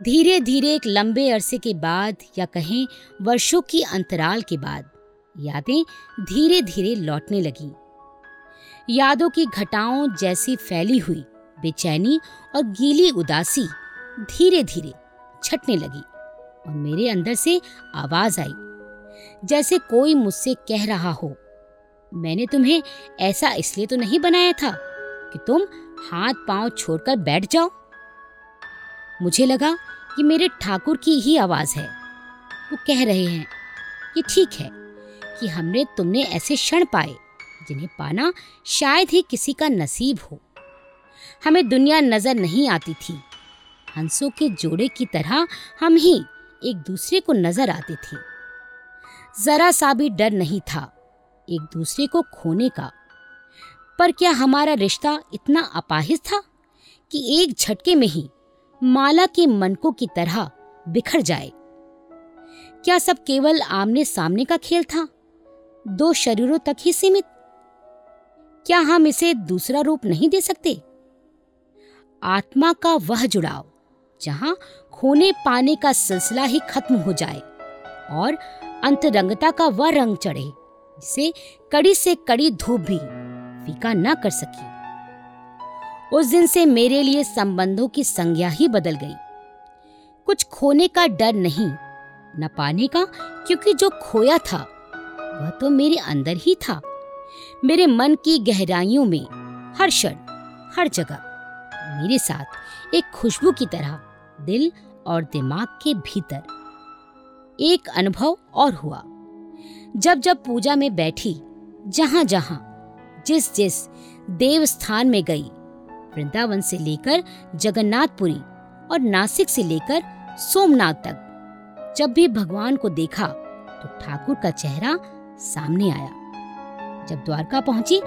धीरे धीरे एक लंबे अरसे के बाद या कहें वर्षों की अंतराल के बाद, यादें धीरे धीरे लौटने लगी। यादों की घटाओं जैसी फैली हुई, बेचैनी और गीली उदासी धीरे धीरे छटने लगी और मेरे अंदर से आवाज़ आई, जैसे कोई मुझसे कह रहा हो, मैंने तुम्हें ऐसा इसलिए तो नहीं बनाया था कि तुम हाथ पाँव छोड़कर बैठ जाओ। मुझे लगा कि मेरे ठाकुर की ही आवाज़ है। वो कह रहे हैं कि ठीक है कि हमने तुमने ऐसे क्षण पाए, जिन्हें पाना शायद ही किसी का नसीब हो। हमें दुनिया नज़र नहीं आती थी। हंसों के जोड़े की तरह हम ही एक दूसरे को नज़र आते थे। जरा सा भी डर नहीं था एक दूसरे को खोने का। पर क्या हमारा रिश्ता इतना अपाहिज था कि एक झटके में ही माला के मनकों की तरह बिखर जाए। क्या सब केवल आमने सामने का खेल था? दो शरीरों तक ही सीमित? क्या हम इसे दूसरा रूप नहीं दे सकते? आत्मा का वह जुड़ाव, जहाँ खोने पाने का सिलसिला ही खत्म हो जाए और अंतरंगता का वह रंग चढ़े, जिसे कड़ी से कड़ी धूप भी फीका न कर सकी। उस दिन से मेरे लिए संबंधों की संज्ञा ही बदल गई। कुछ खोने का डर नहीं, न पाने का, क्योंकि जो खोया था, वह तो मेरे अंदर ही था। मेरे मन की गहराइयों में, हर क्षण, हर जगह, मेरे साथ एक खुशबू की तरह, दिल और दिमाग के भीतर, एक अनुभव और हुआ। जब जब पूजा में बैठी जहाँ जहाँ जिस जिस देव स्थान में गई वृंदावन से लेकर जगन्नाथपुरी और नासिक से लेकर सोमनाथ तक। जब भी भगवान को देखा तो ठाकुर का चेहरा सामने आया। जब द्वारका पहुँची,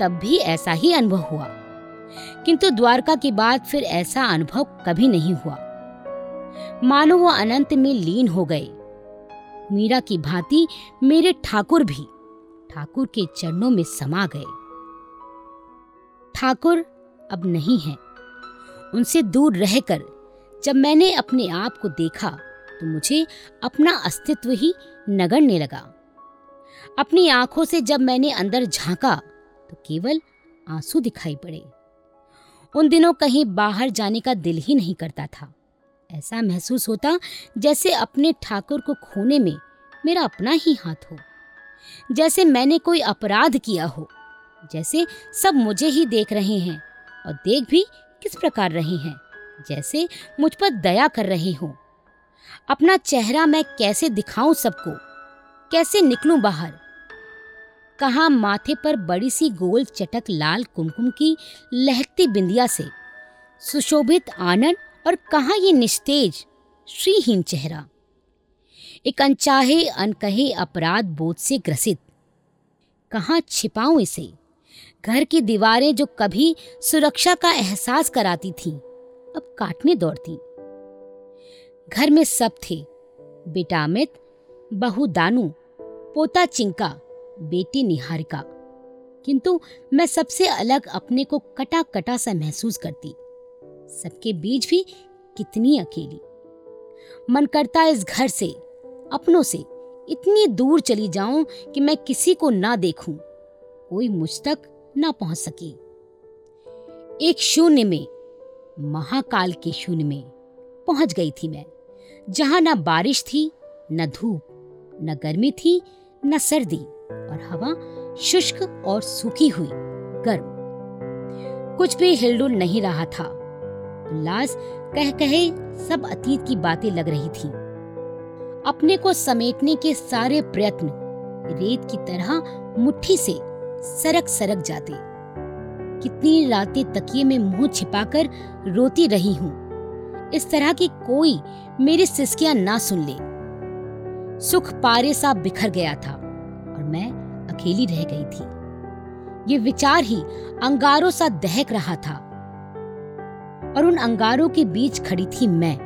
तब भी ऐसा ही अनुभव हुआ। किंतु द्वारका के बाद फिर ऐसा अनुभव कभी नहीं हुआ। मानो वो अनंत में लीन हो गए। मीरा की भांति मेरे ठाकुर भी ठाकुर के चरणों में समा गए। ठाकुर अब नहीं है। उनसे दूर रहकर जब मैंने अपने आप को देखा तो मुझे अपना अस्तित्व ही नगड़ने लगा। अपनी आँखों से जब मैंने अंदर झांका तो केवल आँसू दिखाई पड़े। उन दिनों कहीं बाहर जाने का दिल ही नहीं करता था। ऐसा महसूस होता जैसे अपने ठाकुर को खोने में मेरा अपना ही हाथ हो। जैसे मैंने कोई अपराध किया हो। जैसे सब मुझे ही देख रहे हैं। और देख भी किस प्रकार रहे हैं, जैसे मुझ पर दया कर रहे हो। अपना चेहरा मैं कैसे दिखाऊँ सबको? कैसे निकलूं बाहर? कहा माथे पर बड़ी सी गोल चटक लाल कुमकुम की लहकती बिंदिया से? सुशोभित आनंद और कहा ये निस्तेज, श्रीहीन चेहरा? एक अनचाहे, अनकहे अपराध बोध से ग्रसित। कहाँ छिपाऊं इसे? घर की दीवारें जो कभी सुरक्षा का एहसास कराती थीं, अब काटने दौड़ती। घर में सब थे, बेटा अमित, बहू दानू, पोता चिंका, बेटी निहारिका। किंतु मैं सबसे अलग अपने को कटा कटा सा महसूस करती। सबके बीच भी कितनी अकेली। मन करता इस घर से, अपनों से, इतनी दूर चली जाऊँ कि मैं किसी को ना देखूँ। कोई मुझ तक ना पहुँच सके। एक शून्य में, महाकाल के शून्य में पहुँच गई थी मैं, जहाँ ना बारिश थी, न धूप, न गर्मी थी, न सर्दी, और हवा शुष्क और सूखी हुई, गर्म। कुछ भी हिलडुल नहीं रहा था। उल्लास कह कहे सब अतीत की बातें लग रही थी। अपने को समेटने के सारे प्रयत्न रेत की तरह मुट्ठी से सरक सरक जाते। कितनी रातें तकिए में मुँह छिपाकर रोती रही हूँ। इस तरह की कोई मेरी सिसकियाँ ना सुन ले। सुख पारे सा बिखर गया था और मैं अकेली रह गई थी। ये विचार ही अंगारों सा दहक रहा था। और उन अंगारों के बीच खड़ी थी मैं,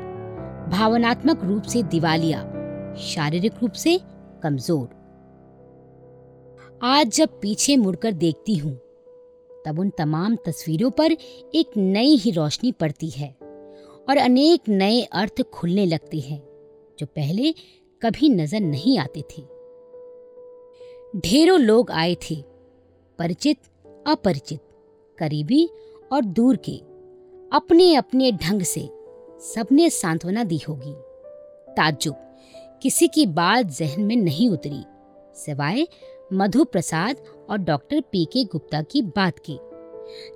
भावनात्मक रूप से दिवालिया, शारीरिक रूप से कमज़ोर। आज जब पीछे मुड़कर देखती हूँ, तब उन तमाम तस्वीरों पर एक नई ही रोशनी पड़ती है और अनेक नए अर्थ खुलने लगते हैं, जो पहले कभी नज़र नहीं आते थे। ढेरों लोग आए थे, परिचित, अपरिचित, करीबी और दूर के अपने अपने ढंग से, सबने सांत्वना दी होगी। ताज्जुब, किसी की बात जहन में नहीं उतरी, सिवाय मधु प्रसाद और डॉक्टर पी के गुप्ता की बात की,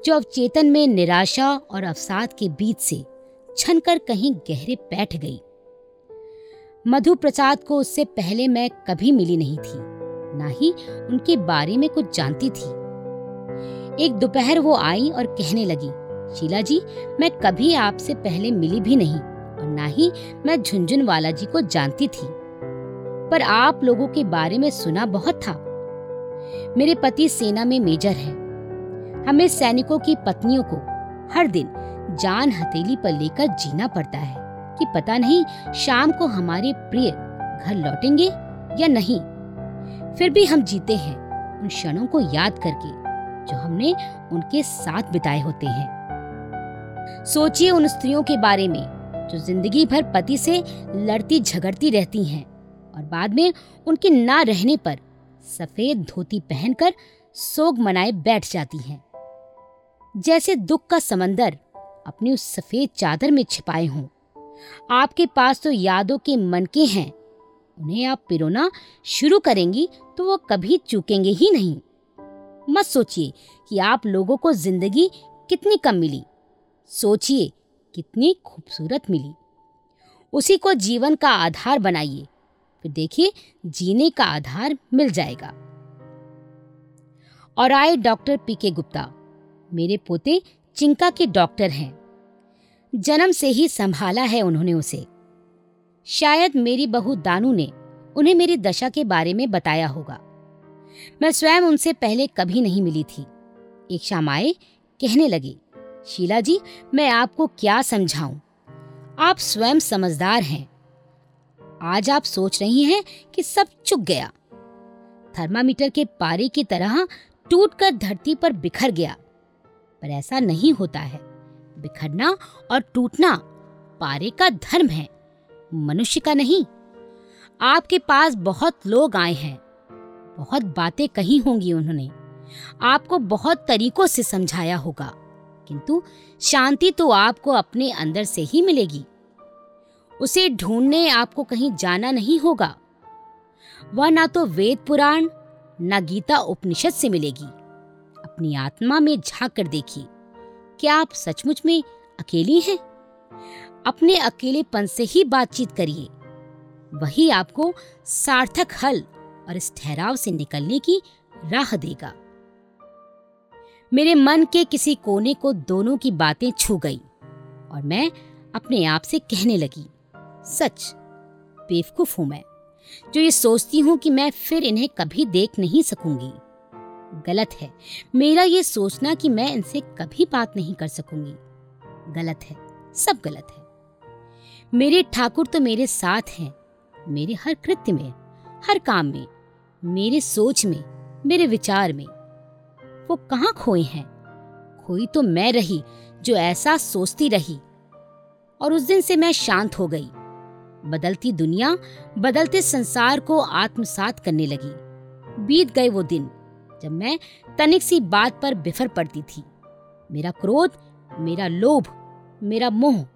जो अवचेतन में निराशा और अवसाद के बीच से छनकर कहीं गहरे बैठ गई। मधु प्रसाद को उससे पहले मैं कभी मिली नहीं थी, ना ही उनके बारे में कुछ जानती थी। एक दोपहर वो आई और कहने लगी, शीला जी, मैं कभी आपसे पहले मिली भी नहीं और ना ही मैं झुंझुन वाला जी को जानती थी। पर आप लोगों के बारे में सुना बहुत था मेरे पति सेना में मेजर है। हमें सैनिकों की पत्नियों को हर दिन जान हथेली पर लेकर जीना पड़ता है कि पता नहीं शाम को हमारे प्रिय घर लौटेंगे या नहीं। फिर भी हम जीते हैं उन क्षणों को याद करके जो हमने उनके साथ बिताए होते हैं। सोचिए उन स्त्रियों के बारे में जो ज़िंदगी भर पति से लड़ती झगड़ती रहती हैं और बाद में उनके ना रहने पर सफ़ेद धोती पहनकर सोग मनाए बैठ जाती हैं। जैसे दुख का समंदर अपनी उस सफ़ेद चादर में छिपाए हों। आपके पास तो यादों के मनके हैं। उन्हें आप पिरोना शुरू करेंगी तो वो कभी चूकेंगे ही नहीं। मत सोचिए कि आप लोगों को ज़िंदगी कितनी कम मिली। सोचिए कितनी खूबसूरत मिली। उसी को जीवन का आधार बनाइए। फिर देखिए, जीने का आधार मिल जाएगा। और आए डॉक्टर पी के गुप्ता। मेरे पोते चिंका के डॉक्टर हैं। जन्म से ही संभाला है उन्होंने उसे। शायद मेरी बहू दानू ने उन्हें मेरी दशा के बारे में बताया होगा। मैं स्वयं उनसे पहले कभी नहीं मिली थी। एक शाम आए, कहने लगी, शीला जी, मैं आपको क्या समझाऊं? आप स्वयं समझदार हैं। आज आप सोच रही हैं कि सब चुक गया। थर्मामीटर के पारे की तरह टूटकर धरती पर बिखर गया। पर ऐसा नहीं होता है। बिखरना और टूटना पारे का धर्म है, मनुष्य का नहीं। आपके पास बहुत लोग आए हैं। बहुत बातें कही होंगी उन्होंने। आपको बहुत तरीकों से समझाया होगा। किंतु शांति तो आपको अपने अंदर से ही मिलेगी। उसे ढूँढने आपको कहीं जाना नहीं होगा। वह ना तो वेद पुराण, ना गीता उपनिषद से मिलेगी। अपनी आत्मा में झाँक कर देखिए, क्या आप सचमुच में अकेली हैं? अपने अकेलेपन से ही बातचीत करिए। वही आपको सार्थक हल और इस ठहराव से निकलने की राह देगा। मेरे मन के किसी कोने को दोनों की बातें छू गई और मैं अपने आप से कहने लगी। सच, बेवकूफ़ हूँ मैं, जो ये सोचती हूँ कि मैं फिर इन्हें कभी देख नहीं सकूँगी। गलत है, मेरा ये सोचना कि मैं इनसे कभी बात नहीं कर सकूँगी। गलत है, सब गलत है। मेरे ठाकुर तो मेरे साथ हैं, मेरे हर कृत्य में, हर काम में, मेरे सोच में, मेरे विचार में। वो कहाँ खोए हैं? खोई तो मैं रही, जो ऐसा सोचती रही। और उस दिन से मैं शांत हो गई। बदलती दुनिया, बदलते संसार को आत्मसात करने लगी। बीत गए वो दिन, जब मैं तनिक सी बात पर बिफर पड़ती थी। मेरा क्रोध, मेरा लोभ, मेरा मोह,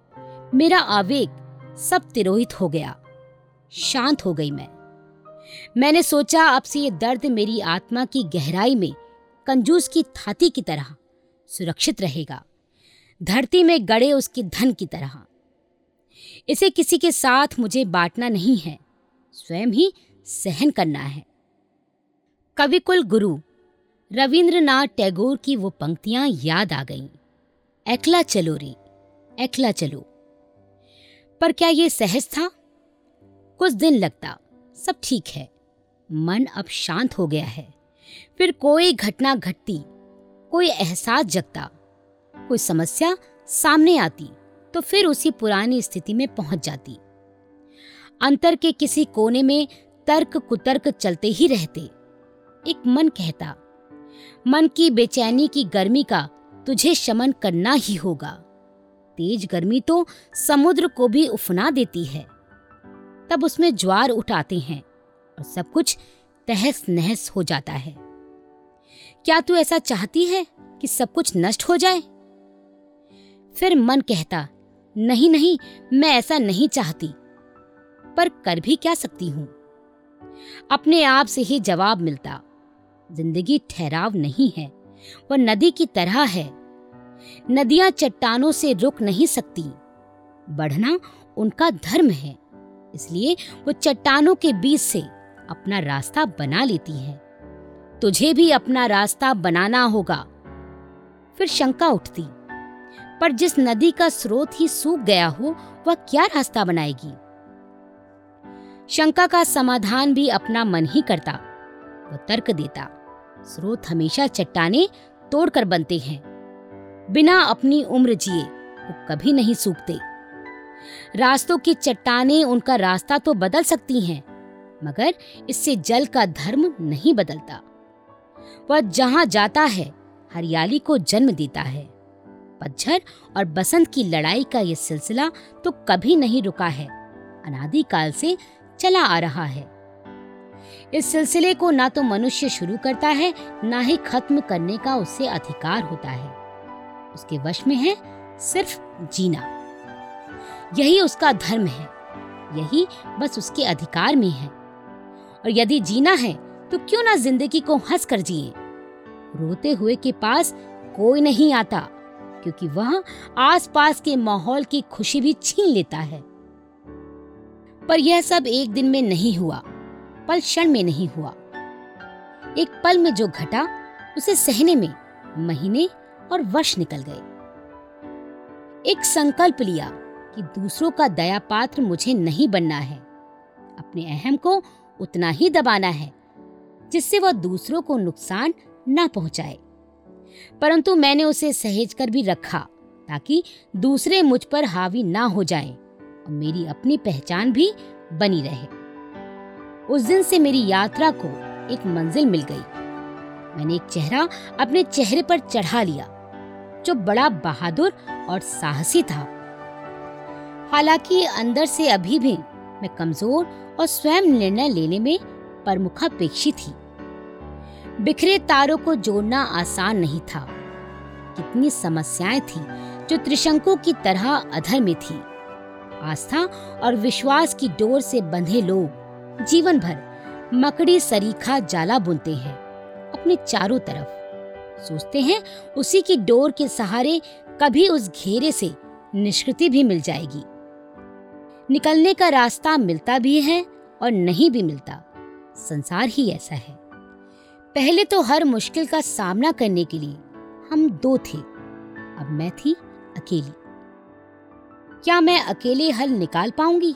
मेरा आवेग सब तिरोहित हो गया। शांत हो गई मैं। मैंने सोचा, अब से ये दर्द मेरी आत्मा की गहराई में, कंजूस की थाती की तरह सुरक्षित रहेगा। धरती में गड़े उसके धन की तरह। इसे किसी के साथ मुझे बांटना नहीं है। स्वयं ही सहन करना है। कविकुल गुरु, रविंद्रनाथ टैगोर की वो पंक्तियाँ याद आ गईं। एकला चलो रे, एकला चलो। पर क्या ये सहज था? कुछ दिन लगता, सब ठीक है। मन अब शांत हो गया है। फिर कोई घटना घटती, कोई एहसास जगता, कोई समस्या सामने आती। तो फिर उसी पुरानी स्थिति में पहुँच जाती। अंतर के किसी कोने में तर्क कुतर्क चलते ही रहते। एक मन कहता, मन की बेचैनी की गर्मी का तुझे शमन करना ही होगा। तेज गर्मी तो समुद्र को भी उफना देती है। तब उसमें ज्वार उठाते हैं और सब कुछ तहस नहस हो जाता है। क्या तू ऐसा चाहती है कि सब कुछ नष्ट हो जाए? फिर मन कहता नहीं नहीं, मैं ऐसा नहीं चाहती। पर कर भी क्या सकती हूँ? अपने आप से ही जवाब मिलता। ज़िंदगी ठहराव नहीं है, वह नदी की तरह है। नदियाँ चट्टानों से रुक नहीं सकती। बढ़ना उनका धर्म है, इसलिए वो चट्टानों के बीच से अपना रास्ता बना लेती है। तुझे भी अपना रास्ता बनाना होगा। फिर शंका उठती। पर जिस नदी का स्रोत ही सूख गया हो, वह क्या रास्ता बनाएगी? शंका का समाधान भी अपना मन ही करता। वह तर्क देता, स्रोत हमेशा चट्टाने तोड़कर बनते हैं। बिना अपनी उम्र जिए, वो कभी नहीं सूखते। रास्तों की चट्टाने उनका रास्ता तो बदल सकती हैं, मगर इससे जल का धर्म नहीं बदलता। वह जहाँ जाता है, हरियाली को जन्म देता है। पतझर और बसंत की लड़ाई का यह सिलसिला तो कभी नहीं रुका है। अनादिकाल से चला आ रहा है। इस सिलसिले को ना तो मनुष्य शुरू करता है, ना ही खत्म करने का उससे अधिकार होता है। उसके वश में है सिर्फ़ जीना। यही उसका धर्म है। यही बस उसके अधिकार में है। और यदि जीना है तो क्यों ना ज़िंदगी को हंस कर जिए? रोते हुए के पास कोई नहीं आता। क्योंकि वह आसपास के माहौल की खुशी भी छीन लेता है। पर यह सब एक दिन में नहीं हुआ। पल क्षण में नहीं हुआ। एक पल में जो घटा, उसे सहने में महीने और वर्ष निकल गए। एक संकल्प लिया कि दूसरों का दया पात्र मुझे नहीं बनना है। अपने अहम को उतना ही दबाना है, जिससे वह दूसरों को नुकसान ना पहुँचाए। परंतु मैंने उसे सहेज कर भी रखा, ताकि दूसरे मुझ पर हावी ना हो जाएँ और मेरी अपनी पहचान भी बनी रहे। उस दिन से मेरी यात्रा को एक मंजिल मिल गई। मैंने एक चेहरा अपने चेहरे पर चढ़ा लिया, जो बड़ा बहादुर और साहसी था। हालाँकि अंदर से अभी भी मैं कमज़ोर और स्वयं निर्णय लेने में प्रमुखापेक्षी थी। बिखरे तारों को जोड़ना आसान नहीं था। कितनी समस्याएँ थी जो त्रिशंकु की तरह अधर में थी। आस्था और विश्वास की डोर से बंधे लोग जीवन भर मकड़ी सरीखा जाला बुनते हैं अपने चारों तरफ़। सोचते हैं उसी की डोर के सहारे कभी उस घेरे से निष्कृति भी मिल जाएगी। निकलने का रास्ता मिलता भी है और नहीं भी मिलता। संसार ही ऐसा है। पहले तो हर मुश्किल का सामना करने के लिए हम दो थे। अब मैं थी अकेली। क्या मैं अकेले हल निकाल पाऊँगी?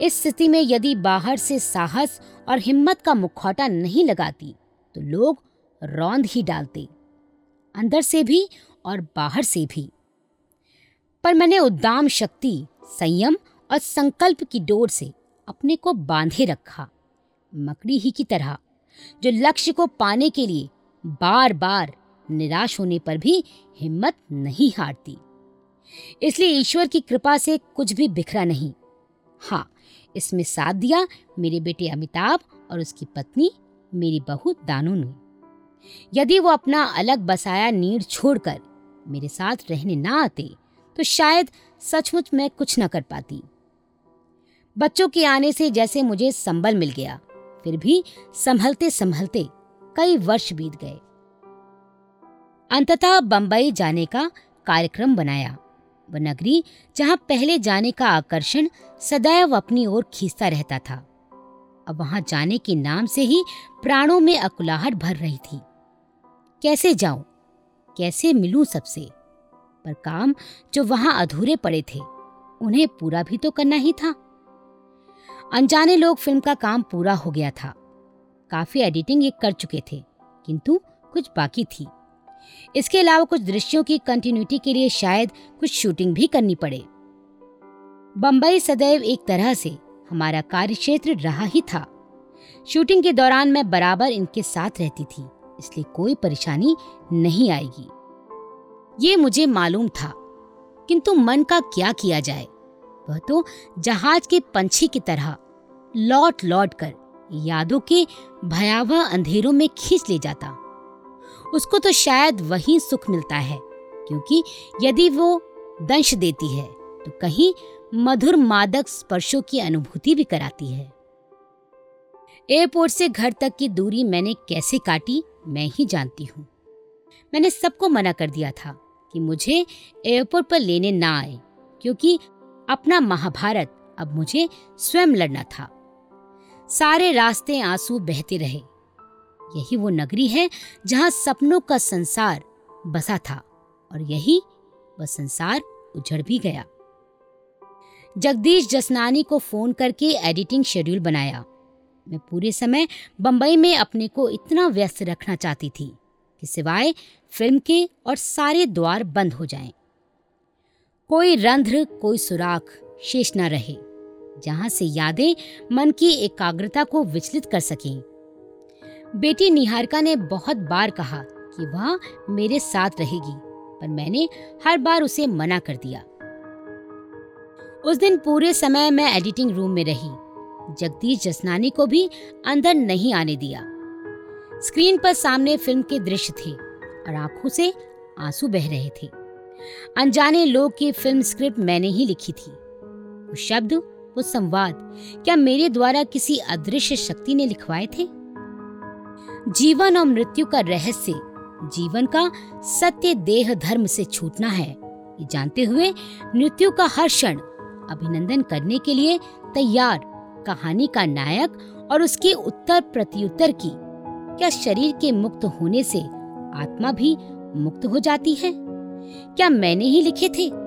इस स्थिति में यदि बाहर से साहस और हिम्मत का मुखौटा नहीं लगाती तो लोग रौंद ही डालते, अंदर से भी और बाहर से भी। पर मैंने उद्दाम शक्ति, संयम और संकल्प की डोर से अपने को बांधे रखा, मकड़ी ही की तरह। जो लक्ष्य को पाने के लिए बार बार निराश होने पर भी हिम्मत नहीं हारती। इसलिए ईश्वर की कृपा से कुछ भी बिखरा नहीं। हाँ इसमें साथ दिया मेरे बेटे अमिताभ और उसकी पत्नी, मेरी बहू दानू ने यदि वो अपना अलग बसाया नीड छोड़कर मेरे साथ रहने ना आते तो शायद सचमुच मैं कुछ ना कर पाती। बच्चों के आने से जैसे मुझे संबल मिल गया। फिर भी संभलते संभलते कई वर्ष बीत गए। अंततः बंबई जाने का कार्यक्रम बनाया। वह नगरी जहाँ पहले जाने का आकर्षण सदैव अपनी ओर खींचता रहता था। अब वहाँ जाने के नाम से ही प्राणों में अकुलाहट भर रही थी। कैसे जाऊँ? कैसे मिलूं सबसे? पर काम जो वहाँ अधूरे पड़े थे, उन्हें पूरा भी तो करना ही था। अनजाने लोग फ़िल्म का काम पूरा हो गया था। काफ़ी एडिटिंग ये कर चुके थे, किंतु कुछ बाकी थी। इसके अलावा कुछ दृश्यों की कंटिन्यूटी के लिए शायद कुछ शूटिंग भी करनी पड़े। बम्बई सदैव एक तरह से हमारा कार्यक्षेत्र रहा ही था। शूटिंग के दौरान मैं बराबर इनके साथ रहती थी, इसलिए कोई परेशानी नहीं आएगी। ये मुझे मालूम था, किंतु मन का क्या किया जाए? वह तो जहाज़ के पंछी की तरह लौट लौट कर यादों के भयावह अंधेरों में खींच ले जाता। उसको तो शायद वही सुख मिलता है, क्योंकि यदि वो दंश देती है तो कहीं मधुर मादक स्पर्शों की अनुभूति भी कराती है। एयरपोर्ट से घर तक की दूरी मैंने कैसे काटी, मैं ही जानती हूँ। मैंने सबको मना कर दिया था कि मुझे एयरपोर्ट पर लेने ना आए, क्योंकि अपना महाभारत अब मुझे स्वयं लड़ना था। सारे रास्ते आँसू बहते रहे। यही वो नगरी है जहाँ सपनों का संसार बसा था और यही वह संसार उजड़ भी गया। जगदीश जसनानी को फ़ोन करके एडिटिंग शेड्यूल बनाया। मैं पूरे समय बंबई में अपने को इतना व्यस्त रखना चाहती थी कि सिवाय फ़िल्म के और सारे द्वार बंद हो जाएँ। कोई रंध्र, कोई सुराख शेष न रहे। जहाँ से यादें मन की एकाग्रता को विचलित कर सकें। बेटी निहारिका ने बहुत बार कहा कि वह मेरे साथ रहेगी, पर मैंने हर बार उसे मना कर दिया। उस दिन पूरे समय मैं एडिटिंग रूम में रही। जगदीश जसनानी को भी अंदर नहीं आने दिया। स्क्रीन पर सामने फ़िल्म के दृश्य थे और आँखों से आँसू बह रहे थे। अनजाने लोग की फ़िल्म स्क्रिप्ट मैंने ही लिखी थी। शब्द वो संवाद क्या मेरे द्वारा किसी अदृश्य शक्ति ने लिखवाए थे? जीवन और मृत्यु का रहस्य जीवन का सत्य देह धर्म से छूटना है। ये जानते हुए मृत्यु का हर क्षण अभिनंदन करने के लिए तैयार, कहानी का नायक और उसके उत्तर प्रत्युत्तर की क्या शरीर के मुक्त होने से आत्मा भी मुक्त हो जाती है? क्या मैंने ही लिखे थे?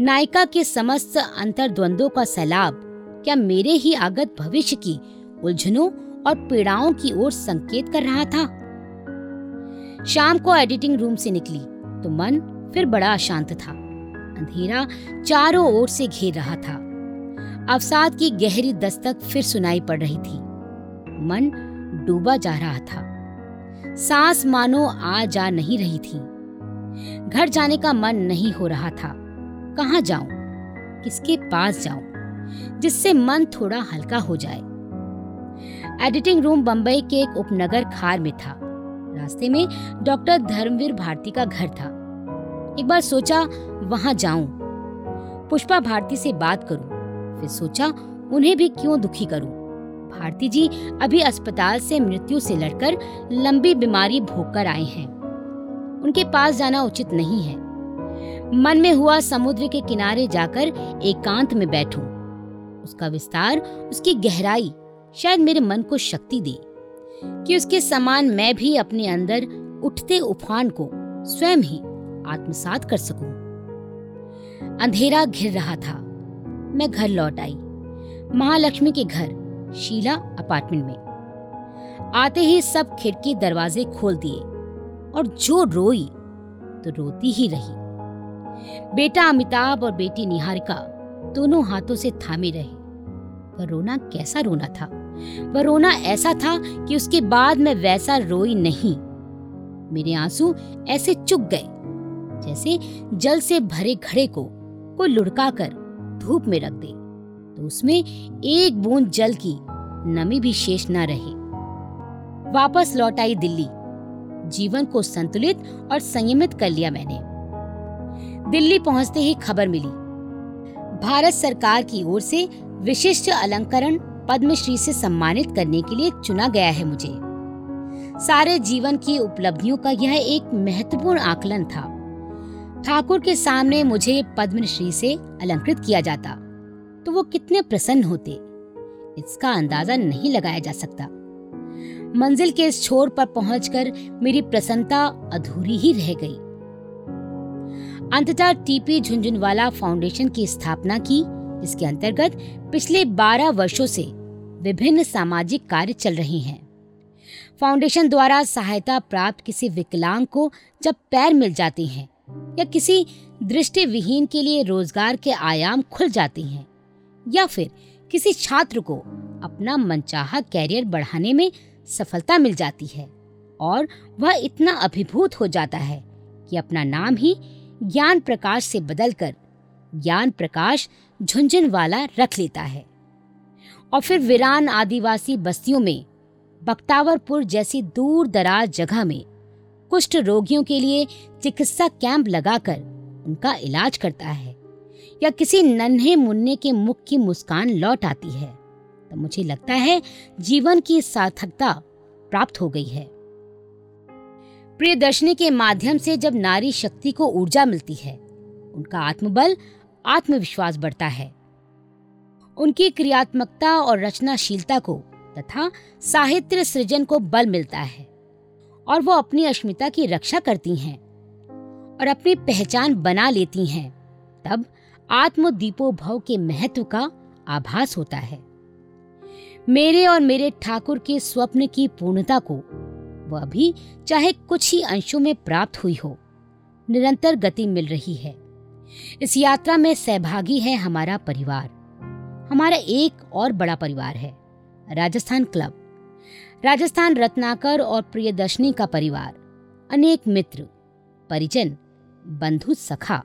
नायिका के समस्त अंतर्द्वंदों का सैलाब, क्या मेरे ही आगत भविष्य की उलझनों और पीड़ाओं की ओर संकेत कर रहा था? शाम को एडिटिंग रूम से निकली तो मन फिर बड़ा अशांत था। अंधेरा चारों ओर से घेर रहा था। अवसाद की गहरी दस्तक फिर सुनाई पड़ रही थी। मन डूबा जा रहा था। सांस मानो आ जा नहीं रही थी। घर जाने का मन नहीं हो रहा था। कहाँ जाऊँ? किसके पास जाऊँ? जिससे मन थोड़ा हल्का हो जाए। एडिटिंग रूम बंबई के एक उपनगर खार में था। रास्ते में डॉक्टर धर्मवीर भारती का घर था। एक बार सोचा, वहाँ जाऊँ। पुष्पा भारती से बात करूँ। फिर सोचा, उन्हें भी क्यों दुखी करूँ? भारती जी अभी अस्पताल से मृत्यु से लड़कर लंबी बीमारी भोग कर आए हैं। उनके पास जाना उचित नहीं है। मन में हुआ समुद्र के किनारे जाकर एकांत में बैठूं। उसका विस्तार, उसकी गहराई शायद मेरे मन को शक्ति दे, कि उसके समान मैं भी अपने अंदर उठते उफान को स्वयं ही आत्मसात कर सकूँ। अंधेरा घिर रहा था मैं घर लौट आई महालक्ष्मी के घर, शीला अपार्टमेंट में आते ही सब खिड़की दरवाजे खोल दिए और जो रोई तो रोती ही रही बेटा अमिताभ और बेटी निहारिका दोनों हाथों से थामे रहे। वह रोना कैसा रोना था? वह रोना ऐसा था कि उसके बाद मैं वैसा रोई नहीं। मेरे आँसू ऐसे चुक गए, जैसे जल से भरे घड़े को कोई लुढ़का कर धूप में रख दे। तो उसमें एक बूंद जल की नमी भी शेष न रहे। वापस लौट आई दिल्ली। जीवन को संतुलित और संयमित कर लिया मैंने। दिल्ली पहुँचते ही खबर मिली। भारत सरकार की ओर से विशिष्ट अलंकरण पद्मश्री से सम्मानित करने के लिए चुना गया है मुझे। सारे जीवन की उपलब्धियों का यह एक महत्वपूर्ण आकलन था। ठाकुर के सामने मुझे पद्मश्री से अलंकृत किया जाता तो वो कितने प्रसन्न होते, इसका अंदाज़ा नहीं लगाया जा सकता। मंजिल के इस छोर पर पहुंचकर मेरी प्रसन्नता अधूरी ही रह गई। अंततः टीपी झुंझुनवाला फाउंडेशन की स्थापना की इसके अंतर्गत पिछले 12 वर्षों से विभिन्न सामाजिक कार्य चल रहे हैं। फाउंडेशन द्वारा सहायता प्राप्त किसी विकलांग को जब पैर मिल जाते हैं या किसी दृष्टि विहीन के लिए रोज़गार के आयाम खुल जाते हैं, या फिर किसी छात्र को अपना मनचाहा कैरियर बढ़ाने में सफलता मिल जाती है और वह इतना अभिभूत हो जाता है कि अपना नाम ही ज्ञान प्रकाश से बदलकर ज्ञान प्रकाश झुंझुन वाला रख लेता है। और फिर वीरान आदिवासी बस्तियों में बख्तावरपुर जैसी दूर दराज जगह में, कुष्ठ रोगियों के लिए चिकित्सा कैंप लगाकर उनका इलाज करता है। या किसी नन्हे मुन्ने के मुख की मुस्कान लौट आती है तो मुझे लगता है जीवन की सार्थकता प्राप्त हो गई है। प्रियदर्शनी के माध्यम से जब नारी शक्ति को ऊर्जा मिलती है, उनका आत्मबल, आत्मविश्वास बढ़ता है। उनकी क्रियात्मकता और रचनाशीलता को तथा साहित्य सृजन को बल मिलता है और वो अपनी अस्मिता की रक्षा करती हैं और अपनी पहचान बना लेती हैं, तब आत्मदीपोभव के महत्व का आभास होता है। मेरे और मेरे ठाकुर के स्वप्न की पूर्णता को वह भी चाहे कुछ ही अंशों में प्राप्त हुई हो। निरंतर गति मिल रही है। इस यात्रा में सहभागी है हमारा परिवार। हमारा एक और बड़ा परिवार है, राजस्थान क्लब। राजस्थान रत्नाकर और प्रियदर्शनी का परिवार, अनेक मित्र, परिजन, बंधु सखा।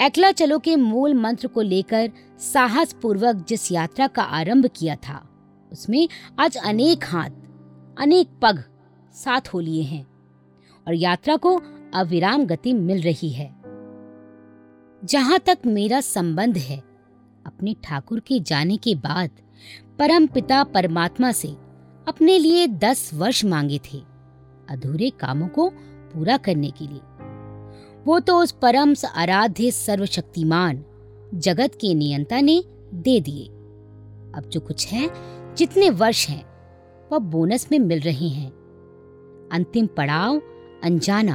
एकला चलो के मूल मंत्र को लेकर साहस पूर्वक जिस यात्रा का आरंभ किया था, उसमें आज अनेक हाथ अनेक पग साथ हो लिए हैं और यात्रा को अविराम गति मिल रही है। जहाँ तक मेरा संबंध है, अपने ठाकुर के जाने के बाद परम पिता परमात्मा से अपने लिए दस वर्ष मांगे थे अधूरे कामों को पूरा करने के लिए। वो तो उस परम आराध्य सर्वशक्तिमान जगत के नियंता ने दे दिए। अब जो कुछ है, जितने वर्ष हैं वह बोनस में मिल रहे हैं। अंतिम पड़ाव अनजाना।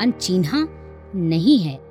अनचिन्हा नहीं है।